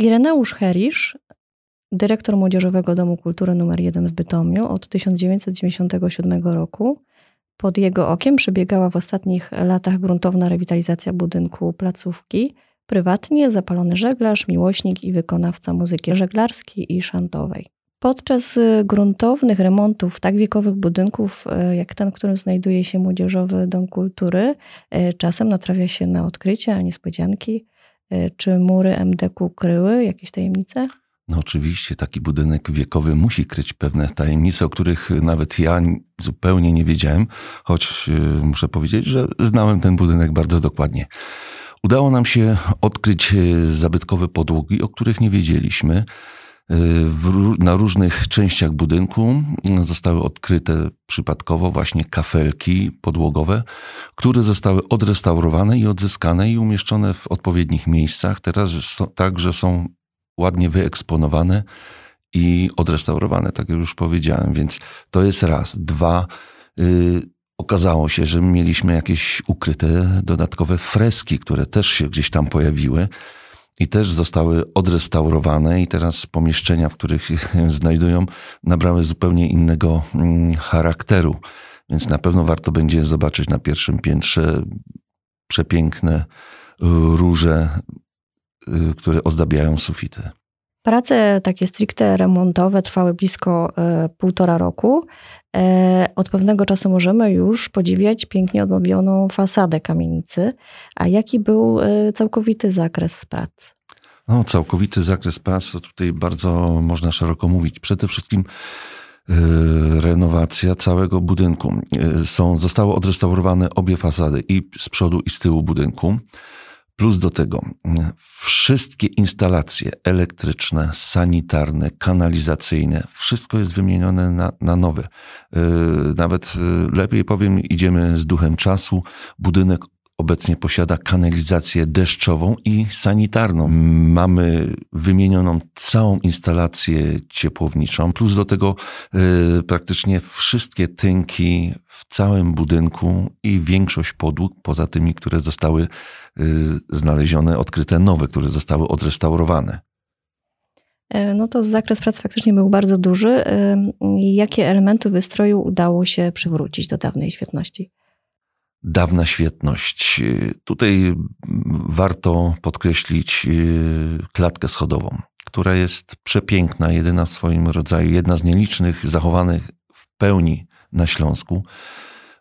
Ireneusz Herisz, dyrektor Młodzieżowego Domu Kultury nr 1 w Bytomiu od 1997 roku. Pod jego okiem przebiegała w ostatnich latach gruntowna rewitalizacja budynku placówki. Prywatnie zapalony żeglarz, miłośnik i wykonawca muzyki żeglarskiej i szantowej. Podczas y, gruntownych remontów tak wiekowych budynków, y, jak ten, w którym znajduje się Młodzieżowy Dom Kultury, y, czasem natrafia się na odkrycia, niespodzianki. Czy mury MDK kryły jakieś tajemnice? No oczywiście, taki budynek wiekowy musi kryć pewne tajemnice, o których nawet ja zupełnie nie wiedziałem, choć muszę powiedzieć, że znałem ten budynek bardzo dokładnie. Udało nam się odkryć zabytkowe podłogi, o których nie wiedzieliśmy na różnych częściach budynku zostały odkryte przypadkowo właśnie kafelki podłogowe, które zostały odrestaurowane i odzyskane i umieszczone w odpowiednich miejscach. Teraz są, także są ładnie wyeksponowane i odrestaurowane, tak jak już powiedziałem. Więc to jest raz. Dwa, yy, okazało się, że mieliśmy jakieś ukryte dodatkowe freski, które też się gdzieś tam pojawiły i też zostały odrestaurowane i teraz pomieszczenia, w których się znajdują, nabrały zupełnie innego mm, charakteru. Więc na pewno warto będzie zobaczyć na pierwszym piętrze przepiękne róże, y, które ozdabiają sufity. Prace takie stricte remontowe trwały blisko e, półtora roku. E, od pewnego czasu możemy już podziwiać pięknie odnowioną fasadę kamienicy. A jaki był e, całkowity zakres prac? No, całkowity zakres prac to tutaj bardzo można szeroko mówić. Przede wszystkim renowacja całego budynku. Są, zostały odrestaurowane obie fasady i z przodu i z tyłu budynku. Plus do tego wszystkie instalacje elektryczne, sanitarne, kanalizacyjne, wszystko jest wymienione na, na nowe. Yy, nawet yy, lepiej powiem, idziemy z duchem czasu. Budynek obecnie posiada kanalizację deszczową i sanitarną. Mamy wymienioną całą instalację ciepłowniczą, plus do tego y, praktycznie wszystkie tynki w całym budynku i większość podłóg, poza tymi, które zostały y, znalezione, odkryte nowe, które zostały odrestaurowane. E, no to zakres prac faktycznie był bardzo duży. E, jakie elementy wystroju udało się przywrócić do dawnej świetności? Dawna świetność. Tutaj warto podkreślić y, klatkę schodową, która jest przepiękna, jedyna w swoim rodzaju, jedna z nielicznych zachowanych w pełni na Śląsku.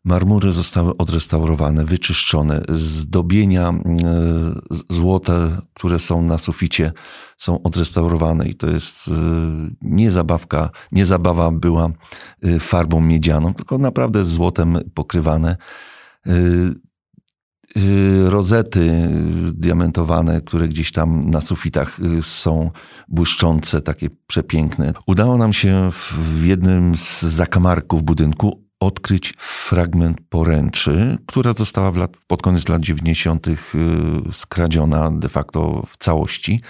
Marmury zostały odrestaurowane, wyczyszczone, zdobienia y, złote, które są na suficie, są odrestaurowane i to jest y, nie zabawka, nie zabawa była farbą miedzianą, tylko naprawdę złotem pokrywane. Y, y, rozety diamentowane, które gdzieś tam na sufitach y, są błyszczące, takie przepiękne. Udało nam się w jednym z zakamarków budynku odkryć fragment poręczy, która została lat, pod koniec lat 90. skradziona de facto w całości.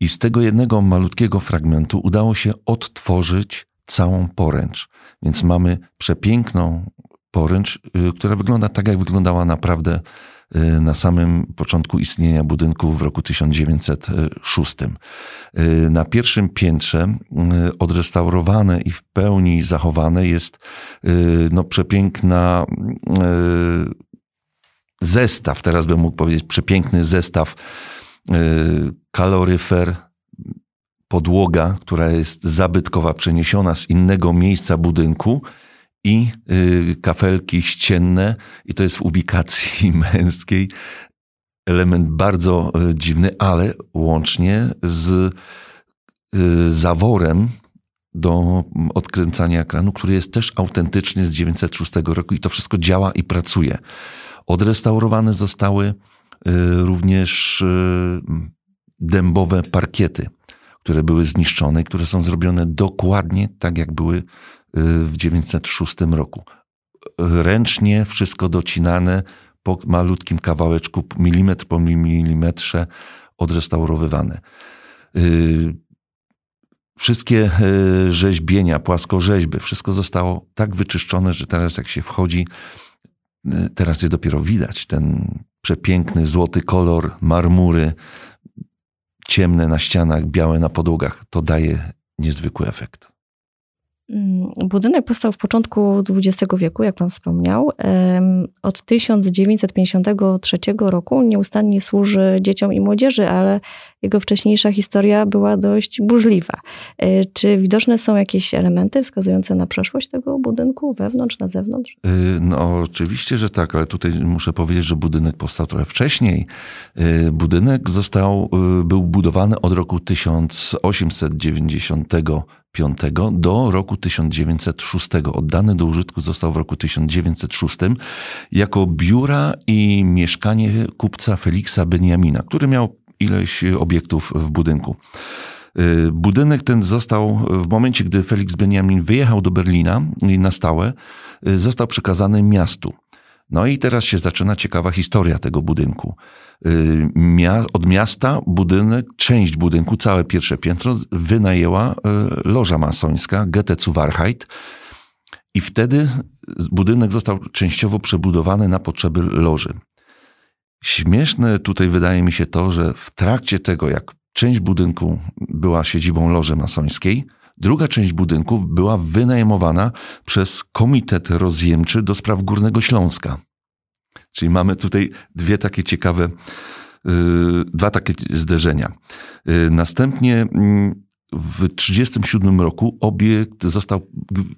I z tego jednego malutkiego fragmentu udało się odtworzyć całą poręcz. Więc mamy przepiękną poręcz, y, która wygląda tak, jak wyglądała naprawdę y, na samym początku istnienia budynku w roku 1906. Y, na pierwszym piętrze odrestaurowane i w pełni zachowane jest no, przepiękna zestaw, teraz bym mógł powiedzieć przepiękny zestaw kaloryfer, podłoga, która jest zabytkowa, przeniesiona z innego miejsca budynku i y, kafelki ścienne, i to jest w ubikacji męskiej element bardzo y, dziwny, ale łącznie z y, zaworem do odkręcania ekranu, który jest też autentyczny z 906 roku i to wszystko działa i pracuje. Odrestaurowane zostały również dębowe parkiety, które były zniszczone, które są zrobione dokładnie tak, jak były w 1906 roku. Ręcznie wszystko docinane po malutkim kawałeczku, milimetr po milimetrze, odrestaurowywane. Y, wszystkie y, rzeźbienia, płaskorzeźby, wszystko zostało tak wyczyszczone, że teraz jak się wchodzi, y, teraz je dopiero widać, ten przepiękny złoty kolor marmury, ciemne na ścianach, białe na podłogach. To daje niezwykły efekt. Mm, budynek powstał w początku XX wieku, jak pan wspomniał. Od 1953 roku nieustannie służy dzieciom i młodzieży, ale jego wcześniejsza historia była dość burzliwa. E, czy widoczne są jakieś elementy wskazujące na przeszłość tego budynku wewnątrz, na zewnątrz? E, no oczywiście, że tak, ale tutaj muszę powiedzieć, że budynek powstał trochę wcześniej. E, budynek został, był budowany od roku 1890 do roku 1906. Oddany do użytku został w roku 1906 jako biura i mieszkanie kupca Feliksa Beniamina, który miał ileś obiektów w budynku. Y, budynek ten został w momencie, gdy Felix Benjamin wyjechał do Berlina na stałe, y, został przekazany miastu. No i teraz się zaczyna ciekawa historia tego budynku. Y, od miasta budynek, część budynku, całe pierwsze piętro wynajęła y, loża masońska Goethe zu Wahrheit i wtedy budynek został częściowo przebudowany na potrzeby loży. Śmieszne tutaj wydaje mi się to, że w trakcie tego, jak część budynku była siedzibą loży masońskiej, druga część budynku była wynajmowana przez Komitet Rozjemczy do spraw Górnego Śląska. Czyli mamy tutaj dwie takie ciekawe, y, dwa takie zderzenia. Y, następnie mm, w 1937 roku obiekt został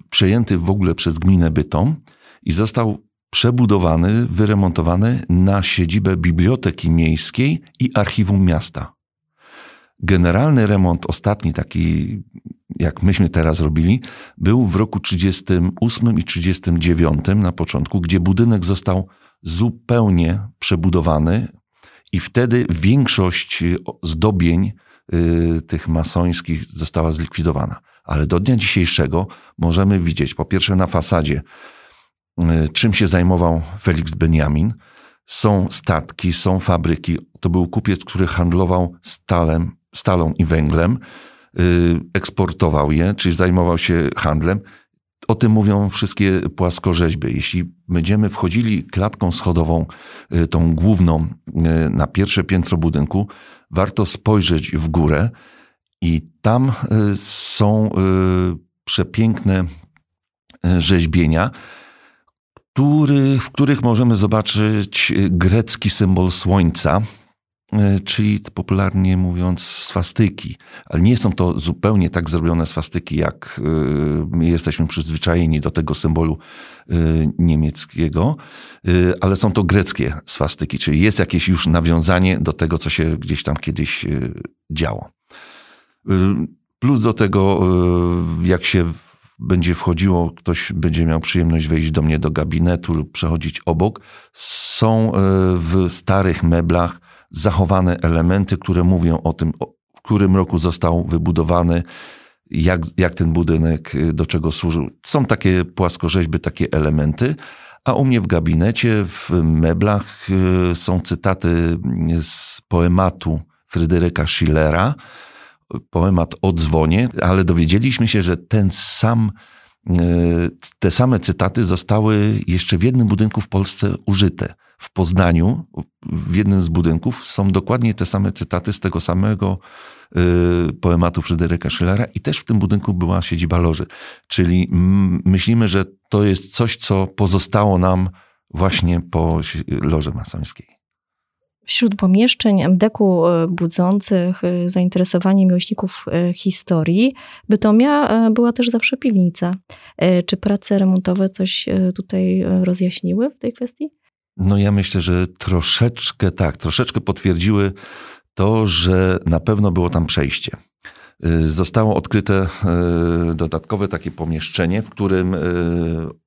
przejęty w ogóle przez gminę Bytom i został przebudowany, wyremontowany na siedzibę Biblioteki Miejskiej i Archiwum Miasta. Generalny remont, ostatni taki, jak myśmy teraz robili, był w roku 38 i 39 na początku, gdzie budynek został zupełnie przebudowany i wtedy większość zdobień y, tych masońskich została zlikwidowana. Ale do dnia dzisiejszego możemy widzieć, po pierwsze na fasadzie, y, czym się zajmował Felix Benjamin. Są statki, są fabryki. To był kupiec, który handlował stalem, stalą i węglem, eksportował je, czyli zajmował się handlem o tym mówią wszystkie płaskorzeźby. Jeśli będziemy wchodzili klatką schodową, y, tą główną, y, na pierwsze piętro budynku, warto spojrzeć w górę i tam y, są przepiękne rzeźbienia, który, w których możemy zobaczyć grecki symbol słońca, czyli popularnie mówiąc swastyki. Ale nie są to zupełnie tak zrobione swastyki, jak e, my jesteśmy przyzwyczajeni do tego symbolu e, niemieckiego, ale są to greckie swastyki, czyli jest jakieś już nawiązanie do tego, co się gdzieś tam kiedyś działo. Plus do tego, jak się będzie wchodziło, ktoś będzie miał przyjemność wejść do mnie do gabinetu lub przechodzić obok, są w starych meblach zachowane elementy, które mówią o tym, w którym roku został wybudowany, jak, jak ten budynek y, do czego służył. Są takie płaskorzeźby, takie elementy. A u mnie w gabinecie, w meblach y, są cytaty z poematu Fryderyka Schillera, poemat o dzwonie, ale dowiedzieliśmy się, że ten sam, y, te same cytaty zostały jeszcze w jednym budynku w Polsce użyte w Poznaniu, w jednym z budynków, są dokładnie te same cytaty z tego samego y, poematu Fryderyka Schillera i też w tym budynku była siedziba loży. Czyli myślimy, że to jest coś, co pozostało nam właśnie po loży masońskiej. Wśród pomieszczeń MDK-u y, budzących y, zainteresowanie miłośników historii, Bytomia była też zawsze piwnica. Czy prace remontowe coś tutaj rozjaśniły w tej kwestii? No ja myślę, że troszeczkę tak, troszeczkę potwierdziły to, że na pewno było tam przejście. Y, zostało odkryte y, dodatkowe takie pomieszczenie, w którym y,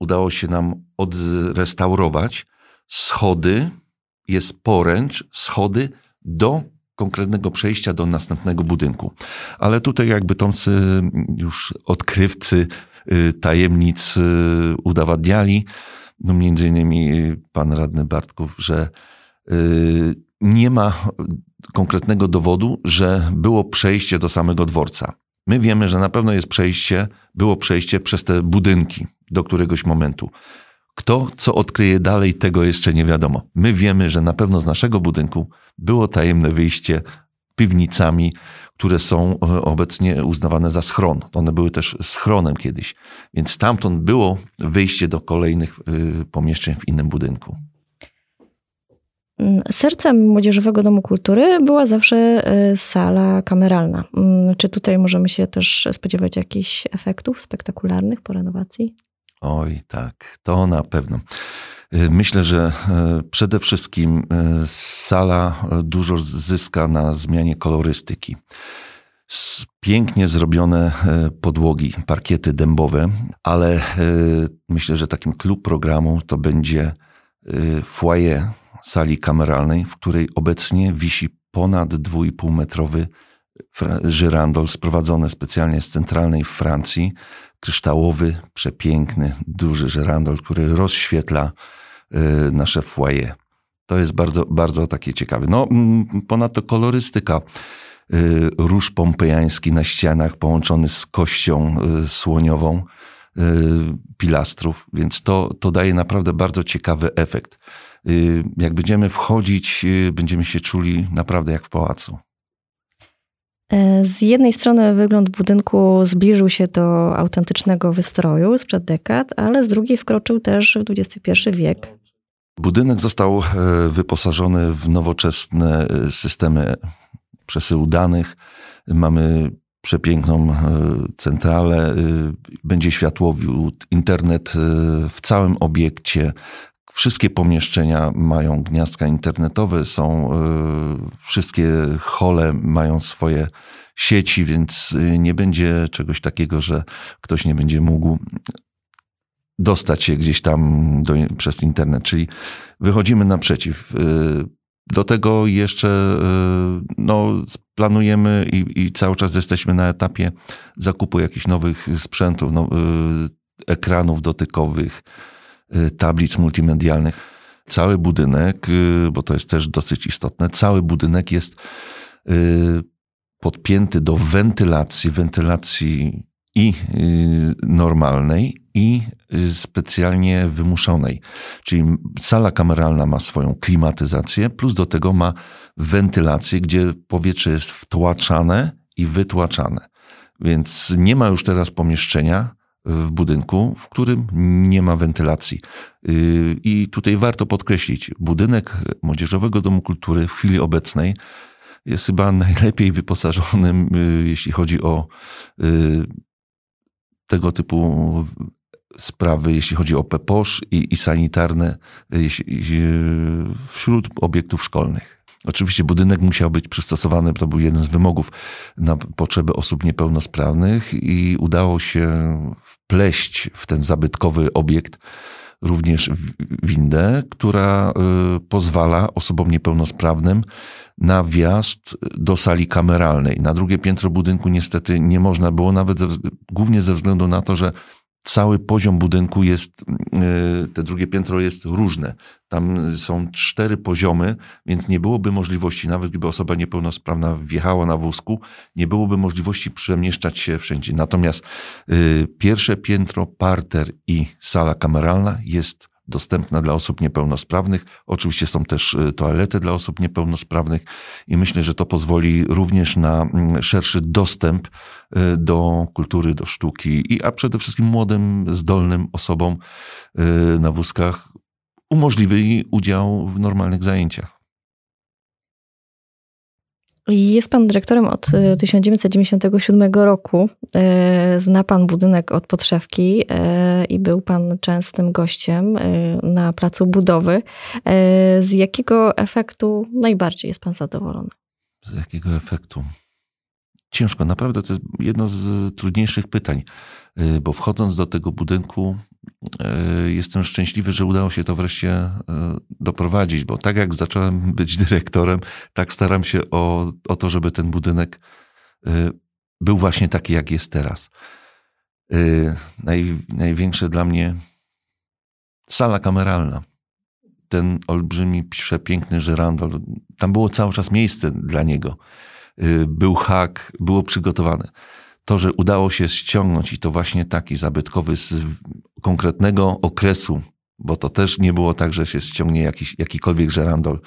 udało się nam odrestaurować schody, jest poręcz, schody do konkretnego przejścia do następnego budynku. Ale tutaj jakby tomcy już odkrywcy tajemnic udowadniali, no między innymi pan radny Bartków, że y, nie ma konkretnego dowodu, że było przejście do samego dworca. My wiemy, że na pewno jest przejście, było przejście przez te budynki do któregoś momentu. Kto co odkryje dalej, tego jeszcze nie wiadomo. My wiemy, że na pewno z naszego budynku było tajemne wyjście piwnicami, które są obecnie uznawane za schron. One były też schronem kiedyś, więc stamtąd było wyjście do kolejnych pomieszczeń w innym budynku. Mm, sercem Młodzieżowego Domu Kultury była zawsze e, sala kameralna. Mm, czy tutaj możemy się też spodziewać jakichś efektów spektakularnych po renowacji? Oj, tak, to na pewno. E, myślę, że e, przede wszystkim sala dużo zyska na zmianie kolorystyki. Pięknie zrobione podłogi, parkiety dębowe, ale myślę, że takim klub programu to będzie foyer sali kameralnej, w której obecnie wisi ponad 2,5 metrowy żyrandol sprowadzony specjalnie z centralnej Francji, kryształowy, przepiękny, duży żyrandol, który rozświetla y, nasze foyer. To jest bardzo, bardzo takie ciekawe. No, ponadto kolorystyka. Y, róż pompejański na ścianach połączony z kością y, słoniową pilastrów, więc to, to daje naprawdę bardzo ciekawy efekt. Jak będziemy wchodzić, będziemy się czuli naprawdę jak w pałacu. E, z jednej strony wygląd budynku zbliżył się do autentycznego wystroju sprzed dekad, ale z drugiej wkroczył też w XXI wiek. Budynek został e, wyposażony w nowoczesne e, systemy przesyłu danych. Mamy przepiękną centralę, będzie światłowód, internet w całym obiekcie, Wszystkie pomieszczenia mają gniazdka internetowe, są y, wszystkie hole mają swoje sieci, więc y, nie będzie czegoś takiego, że ktoś nie będzie mógł dostać się gdzieś tam do, przez internet. Czyli wychodzimy naprzeciw. Y, do tego jeszcze no, planujemy i, i, cały czas jesteśmy na etapie zakupu jakichś nowych sprzętów, no, ekranów dotykowych, tablic multimedialnych. Cały budynek, y, bo to jest też dosyć istotne, cały budynek jest y, podpięty do wentylacji, wentylacji i normalnej, i specjalnie wymuszonej. Czyli sala kameralna ma swoją klimatyzację, plus do tego ma wentylację, gdzie powietrze jest wtłaczane i wytłaczane. Więc nie ma już teraz pomieszczenia, w budynku, w którym nie ma wentylacji. Y, I tutaj warto podkreślić, budynek Młodzieżowego Domu Kultury w chwili obecnej jest chyba najlepiej wyposażonym, y, jeśli chodzi o y, tego typu sprawy, jeśli chodzi o PEPOSZ i, i sanitarne wśród obiektów szkolnych. Oczywiście budynek musiał być przystosowany, to był jeden z wymogów na potrzeby osób niepełnosprawnych i udało się wpleść w ten zabytkowy obiekt również windę, która y, pozwala osobom niepełnosprawnym na wjazd do sali kameralnej. Na drugie piętro budynku niestety nie można było, nawet ze, głównie ze względu na to, że cały poziom budynku jest, e, te drugie piętro jest różne. Tam są cztery poziomy, więc nie byłoby możliwości, nawet gdyby osoba niepełnosprawna wjechała na wózku, nie byłoby możliwości przemieszczać się wszędzie. Natomiast e, pierwsze piętro, parter i sala kameralna jest dostępna dla osób niepełnosprawnych. Oczywiście są też y, toalety dla osób niepełnosprawnych i myślę, że to pozwoli również na mm, szerszy dostęp y, do kultury, do sztuki, i, a przede wszystkim młodym, zdolnym osobom y, na wózkach umożliwi udział w normalnych zajęciach. Jest pan dyrektorem od 1997 e, roku. E, zna pan budynek od podszewki e, i był pan częstym gościem na placu budowy. Z jakiego efektu najbardziej jest pan zadowolony? Z jakiego efektu? Ciężko, naprawdę to jest jedno z trudniejszych pytań, bo wchodząc do tego budynku, jestem szczęśliwy, że udało się to wreszcie e, doprowadzić, bo tak jak zacząłem być dyrektorem, tak staram się o, o to, żeby ten budynek e, był właśnie taki, jak jest teraz. Naj, największe dla mnie sala kameralna. Ten olbrzymi, przepiękny żyrandol. Tam było cały czas miejsce dla niego. Był hak, było przygotowane to, że udało się ściągnąć i to właśnie taki zabytkowy z konkretnego okresu, bo to też nie było tak, że się ściągnie jakiś, jakikolwiek żerandol.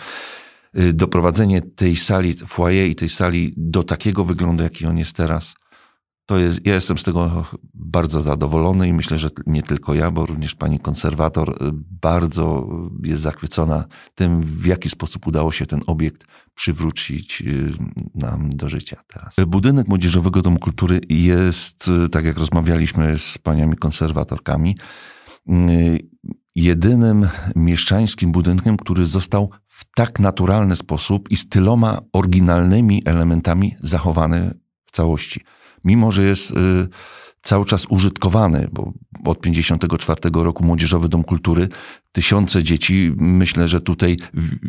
y, doprowadzenie tej sali, foyer i tej sali do takiego wyglądu, jaki on jest teraz, to jest, ja jestem z tego bardzo zadowolony i myślę, że nie tylko ja, bo również pani konserwator y, bardzo jest zachwycona tym, w jaki sposób udało się ten obiekt przywrócić y, nam do życia teraz. Budynek Młodzieżowego Domu Kultury jest, tak jak rozmawialiśmy z paniami konserwatorkami, jedynym mieszczańskim budynkiem, który został w tak naturalny sposób i z tyloma oryginalnymi elementami zachowany w całości. Mimo, że jest y, cały czas użytkowany, bo od 54 roku Młodzieżowy Dom Kultury, tysiące dzieci, myślę, że tutaj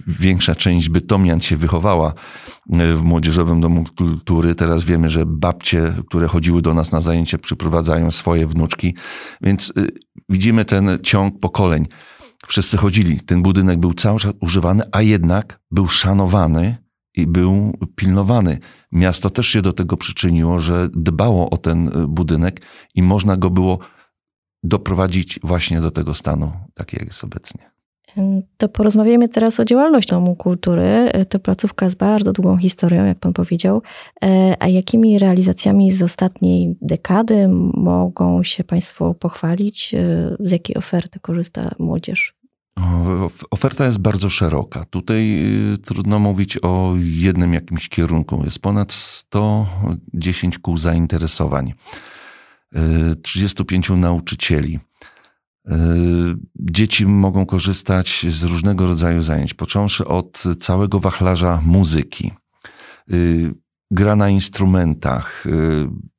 większa część bytomian się wychowała y, w Młodzieżowym Domu Kultury. Teraz wiemy, że babcie, które chodziły do nas na zajęcia, przyprowadzają swoje wnuczki, więc y, widzimy ten ciąg pokoleń. Wszyscy chodzili. Ten budynek był cały czas używany, a jednak był szanowany i był pilnowany. Miasto też się do tego przyczyniło, że dbało o ten y, budynek i można go było doprowadzić właśnie do tego stanu, taki jak jest obecnie. To porozmawiajmy teraz o działalności Domu Kultury. To placówka z bardzo długą historią, jak pan powiedział. E, a jakimi realizacjami z ostatniej dekady mogą się państwo pochwalić? E, z jakiej oferty korzysta młodzież? Oferta jest bardzo szeroka. Tutaj y, trudno mówić o jednym jakimś kierunku. Jest ponad 110 kół zainteresowań, 35 y, nauczycieli. Y, dzieci mogą korzystać z różnego rodzaju zajęć, począwszy od całego wachlarza muzyki, gra na instrumentach,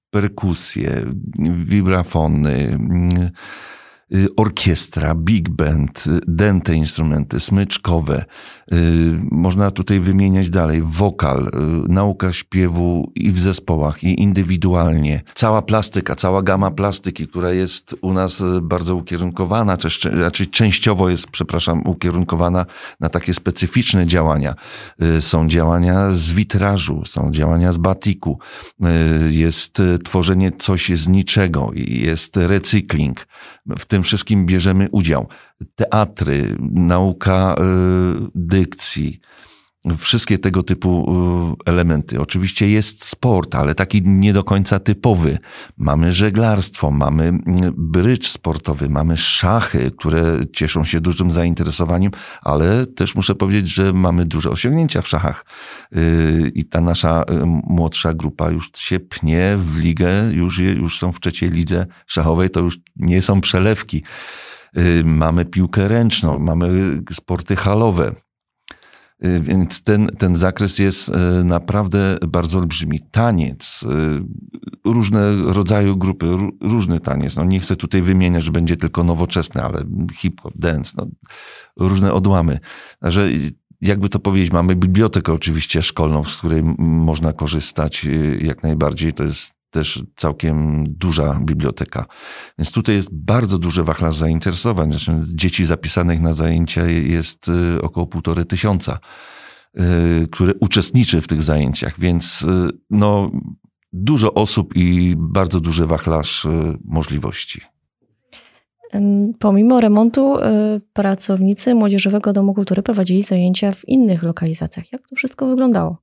perkusje, wibrafony, orkiestra, big band, y, dęte instrumenty, smyczkowe. Y, można tutaj wymieniać dalej wokal, nauka śpiewu i w zespołach, i indywidualnie. Cała plastyka, cała gama plastyki, która jest u nas bardzo ukierunkowana, czy znaczy częściowo jest, przepraszam, ukierunkowana na takie specyficzne działania. Są działania z witrażu, są działania z batiku, jest tworzenie coś z niczego, jest recykling. W tym wszystkim bierzemy udział. Teatry, nauka y, dykcji, wszystkie tego typu y, elementy. Oczywiście jest sport, ale taki nie do końca typowy. Mamy żeglarstwo, mamy mm, brycz sportowy, mamy szachy, które cieszą się dużym zainteresowaniem, ale też muszę powiedzieć, że mamy duże osiągnięcia w szachach. Y, I ta nasza y, młodsza grupa już się pnie w ligę, już, już są w trzeciej lidze szachowej, to już nie są przelewki. Mamy piłkę ręczną, mamy sporty halowe. Y, więc ten, ten zakres jest y, naprawdę bardzo olbrzymi. Taniec, y, różne rodzaje grupy, różny taniec. No nie chcę tutaj wymieniać, że będzie tylko nowoczesny, ale hip-hop, dance, no, różne odłamy. Że jakby to powiedzieć, mamy bibliotekę oczywiście szkolną, z której można korzystać jak najbardziej. To jest też całkiem duża biblioteka. Więc tutaj jest bardzo duży wachlarz zainteresowań. Zresztą dzieci zapisanych na zajęcia jest y, około półtorej tysiąca, y, które uczestniczy w tych zajęciach. Więc y, no, dużo osób i bardzo duży wachlarz możliwości. Pomimo remontu pracownicy Młodzieżowego Domu Kultury prowadzili zajęcia w innych lokalizacjach. Jak to wszystko wyglądało?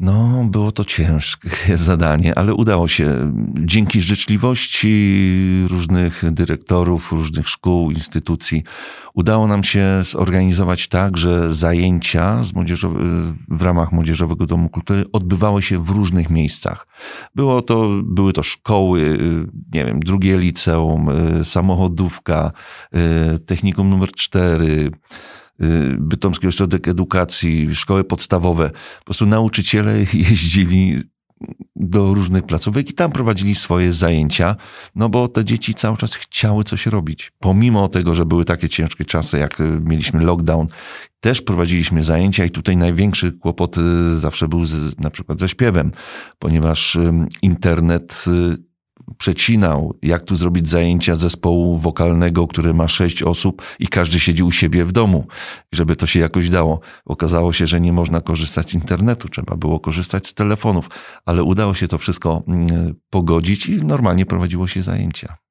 No, było to ciężkie zadanie, ale udało się. Dzięki życzliwości różnych dyrektorów, różnych szkół, instytucji, udało nam się zorganizować tak, że zajęcia w ramach Młodzieżowego Domu Kultury odbywały się w różnych miejscach. Było to, były to szkoły, nie wiem, drugie liceum, samochodówka, technikum numer cztery, Y, Bytomski Ośrodek Edukacji, szkoły podstawowe. Po prostu nauczyciele jeździli do różnych placówek i tam prowadzili swoje zajęcia, no bo te dzieci cały czas chciały coś robić. Pomimo tego, że były takie ciężkie czasy, jak y, mieliśmy lockdown, też prowadziliśmy zajęcia i tutaj największy kłopot y, zawsze był z, na przykład ze śpiewem, ponieważ internet przecinał, jak tu zrobić zajęcia zespołu wokalnego, który ma sześć osób i każdy siedzi u siebie w domu, żeby to się jakoś dało. Okazało się, że nie można korzystać z internetu, trzeba było korzystać z telefonów, ale udało się to wszystko mm, pogodzić i normalnie prowadziło się zajęcia.